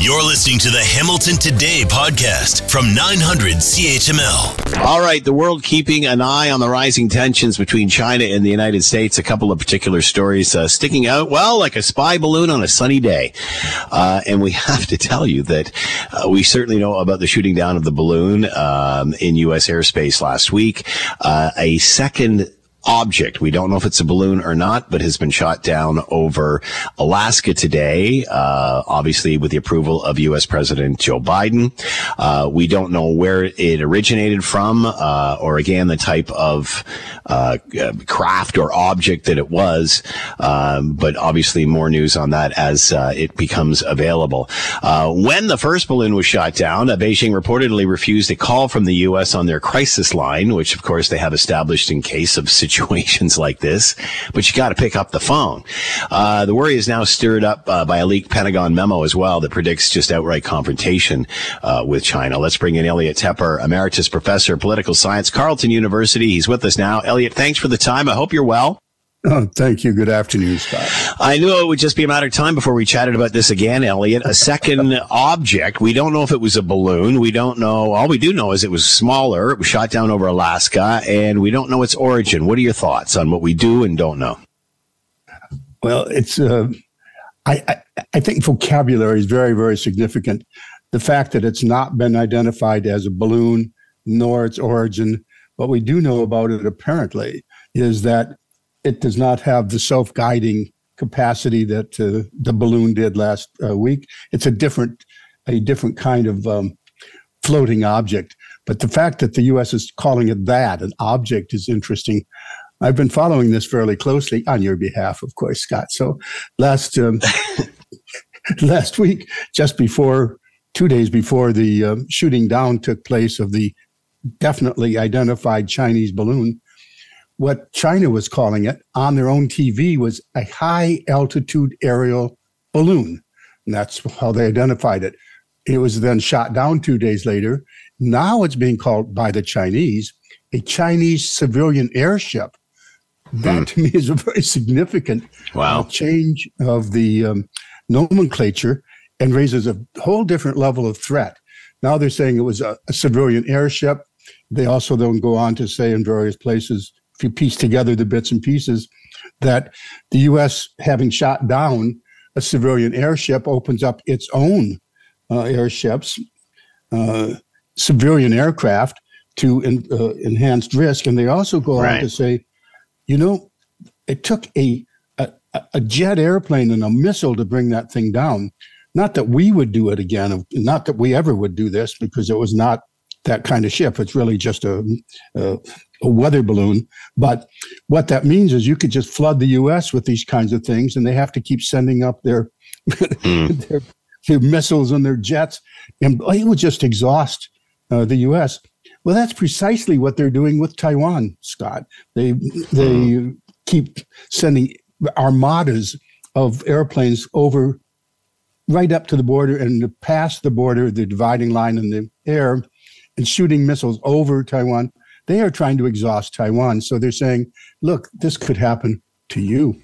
You're listening to the Hamilton Today podcast from 900 CHML. All right, the world keeping an eye on the rising tensions between China and the United States. A couple of particular stories uh, sticking out, well, like a spy balloon on a sunny day. Uh, and we have to tell you that uh, we certainly know about the shooting down of the balloon um, in U.S. airspace last week. Uh, a second object. We don't know if it's a balloon or not, but has been shot down over Alaska today, uh, obviously with the approval of U.S. President Joe Biden. Uh, we don't know where it originated from, uh, or again, the type of uh, craft or object that it was. Um, but obviously, more news on that as uh, it becomes available. Uh, when the first balloon was shot down, Beijing reportedly refused a call from the U.S. on their crisis line, which of course they have established in case of situations like this, but you got to pick up the phone. Uh, the worry is now stirred up uh, by a leaked Pentagon memo as well that predicts just outright confrontation uh, with China. Let's bring in Elliot Tepper, Emeritus Professor of Political Science, Carleton University. He's with us now. Elliot, thanks for the time. I hope you're well. Oh, thank you. Good afternoon, Scott. I knew it would just be a matter of time before we chatted about this again, Elliot. A second object. We don't know if it was a balloon. We don't know. All we do know is it was smaller. It was shot down over Alaska, and we don't know its origin. What are your thoughts on what we do and don't know? Well, it's. Uh, I, I I think vocabulary is very very significant. The fact that it's not been identified as a balloon nor its origin. What we do know about it apparently is that it does not have the self-guiding capacity that uh, the balloon did last uh, week. It's a different, a different kind of um, floating object. But the fact that the U.S. is calling it that, an object, is interesting. I've been following this fairly closely on your behalf, of course, Scott. So last um, last week, just before two days before the um, shooting down took place of the definitely identified Chinese balloon, what China was calling it on their own TV was a high altitude aerial balloon. And that's how they identified it. It was then shot down two days later. Now it's being called by the Chinese a Chinese civilian airship. That hmm. to me is a very significant wow. uh, change of the um, nomenclature and raises a whole different level of threat. Now they're saying it was a, a civilian airship. They also then go on to say in various places if you piece together the bits and pieces, that the U.S. having shot down a civilian airship opens up its own uh, airships, uh, civilian aircraft to in, uh, enhanced risk. And they also go right. on to say, you know, it took a, a, a jet airplane and a missile to bring that thing down. Not that we would do it again, not that we ever would do this, because it was not that kind of ship. It's really just a, a, a, weather balloon. But what that means is you could just flood the U.S. with these kinds of things, and they have to keep sending up their, mm. their, their, missiles and their jets, and it would just exhaust uh, the U.S. Well, that's precisely what they're doing with Taiwan, Scott. They they mm. keep sending armadas of airplanes over right up to the border and past the border, the dividing line in the air, and shooting missiles over Taiwan. They are trying to exhaust Taiwan. So they're saying, look, this could happen to you.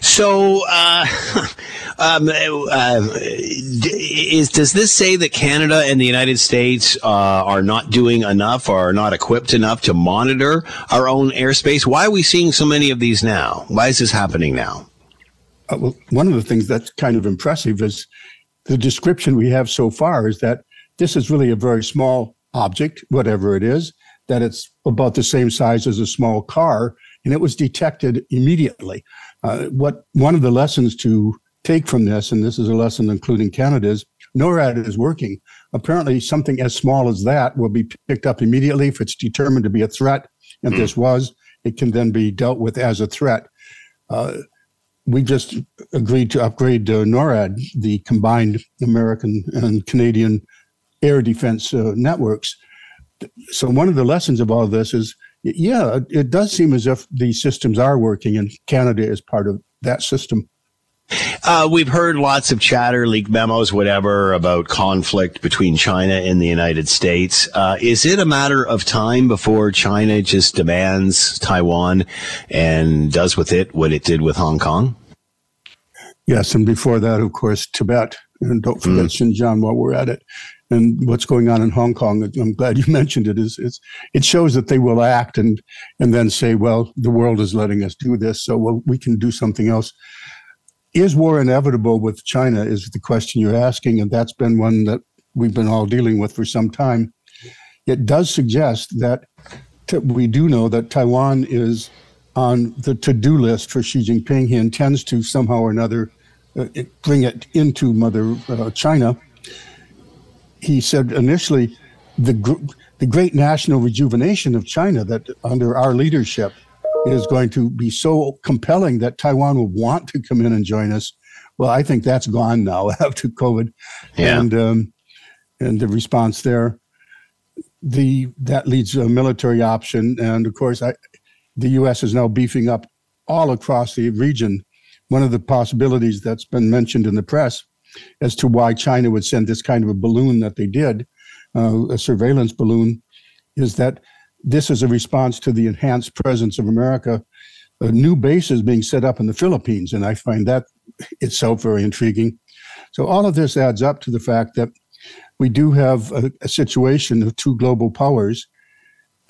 So, uh, um, uh, is does this say that Canada and the United States uh, are not doing enough or are not equipped enough to monitor our own airspace? Why are we seeing so many of these now? Why is this happening now? Uh, well, one of the things that's kind of impressive is the description we have so far is that this is really a very small object, whatever it is, that it's about the same size as a small car, and it was detected immediately. Uh, what one of the lessons to take from this, and this is a lesson including Canada's, NORAD is working. Apparently, something as small as that will be picked up immediately if it's determined to be a threat. And this was, it can then be dealt with as a threat. Uh, we just agreed to upgrade uh, NORAD, the combined American and Canadian air defense uh, networks. So one of the lessons of all of this is, yeah, it does seem as if these systems are working, and Canada is part of that system. Uh, we've heard lots of chatter, leaked memos, whatever, about conflict between China and the United States. Uh, is it a matter of time before China just demands Taiwan and does with it what it did with Hong Kong? Yes, and before that, of course, Tibet And don't forget mm. Xinjiang while we're at it. And what's going on in Hong Kong, I'm glad you mentioned it, is it's, it shows that they will act and, and then say, well, the world is letting us do this, so well, we can do something else. Is war inevitable with China is the question you're asking, and that's been one that we've been all dealing with for some time. It does suggest that t- we do know that Taiwan is on the to-do list for Xi Jinping. He intends to somehow or another uh, bring it into Mother uh, China. He said initially the gr- the great national rejuvenation of China that under our leadership is going to be so compelling that Taiwan will want to come in and join us. Well, I think that's gone now after COVID, yeah. and um, and the response there. The that leads to a military option, and of course, I, the U.S. is now beefing up all across the region. One of the possibilities that's been mentioned in the press as to why China would send this kind of a balloon that they did, uh, a surveillance balloon, is that this is a response to the enhanced presence of America. A new base is being set up in the Philippines, and I find that itself very intriguing. So all of this adds up to the fact that we do have a, a situation of two global powers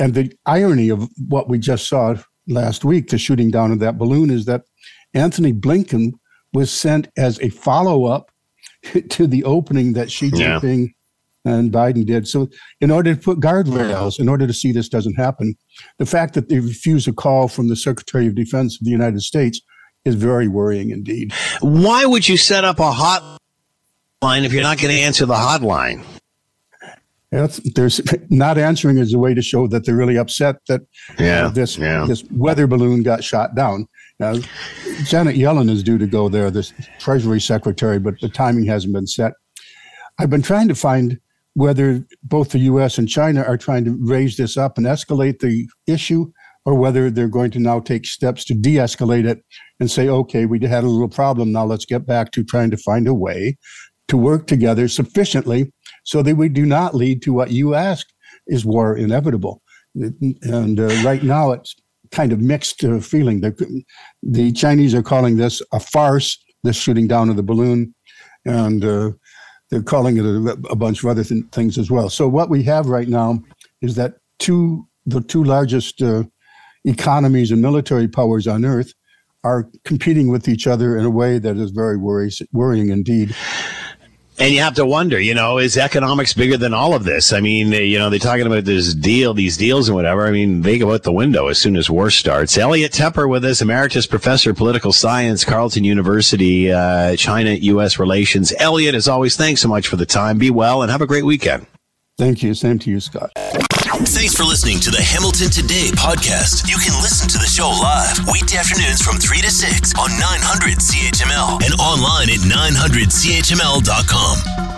and the irony of what we just saw last week, the shooting down of that balloon, is that Antony Blinken was sent as a follow up to the opening that Xi Jinping yeah. and Biden did. So, in order to put guardrails, in order to see this doesn't happen, the fact that they refuse a call from the Secretary of Defense of the United States is very worrying indeed. Why would you set up a hotline if you're not going to answer the hotline? there's not answering is a way to show that they're really upset that yeah, uh, this yeah. this weather balloon got shot down. Now, Janet Yellen is due to go there, the Treasury Secretary, but the timing hasn't been set. I've been trying to find whether both the U.S. and China are trying to raise this up and escalate the issue, or whether they're going to now take steps to de-escalate it and say, "Okay, we had a little problem. Now let's get back to trying to find a way to work together sufficiently." so that we do not lead to what you asked is war inevitable. And uh, right now, it's kind of mixed uh, feeling. The, the Chinese are calling this a farce, this shooting down of the balloon, and uh, they're calling it a, a bunch of other th- things as well. So what we have right now is that two the two largest uh, economies and military powers on earth are competing with each other in a way that is very worrying indeed. And you have to wonder, you know, is economics bigger than all of this? I mean, you know, they're talking about this deal, these deals and whatever. I mean, they go out the window as soon as war starts. Elliot Tepper with us, emeritus professor of political science, Carleton University, uh, China U.S. relations. Elliot, as always, thanks so much for the time. Be well and have a great weekend. Thank you. Same to you, Scott. Thanks for listening to the Hamilton Today podcast. You can listen to the show live weekday afternoons from 3 to 6 on 900 CHML and online at 900CHML.com.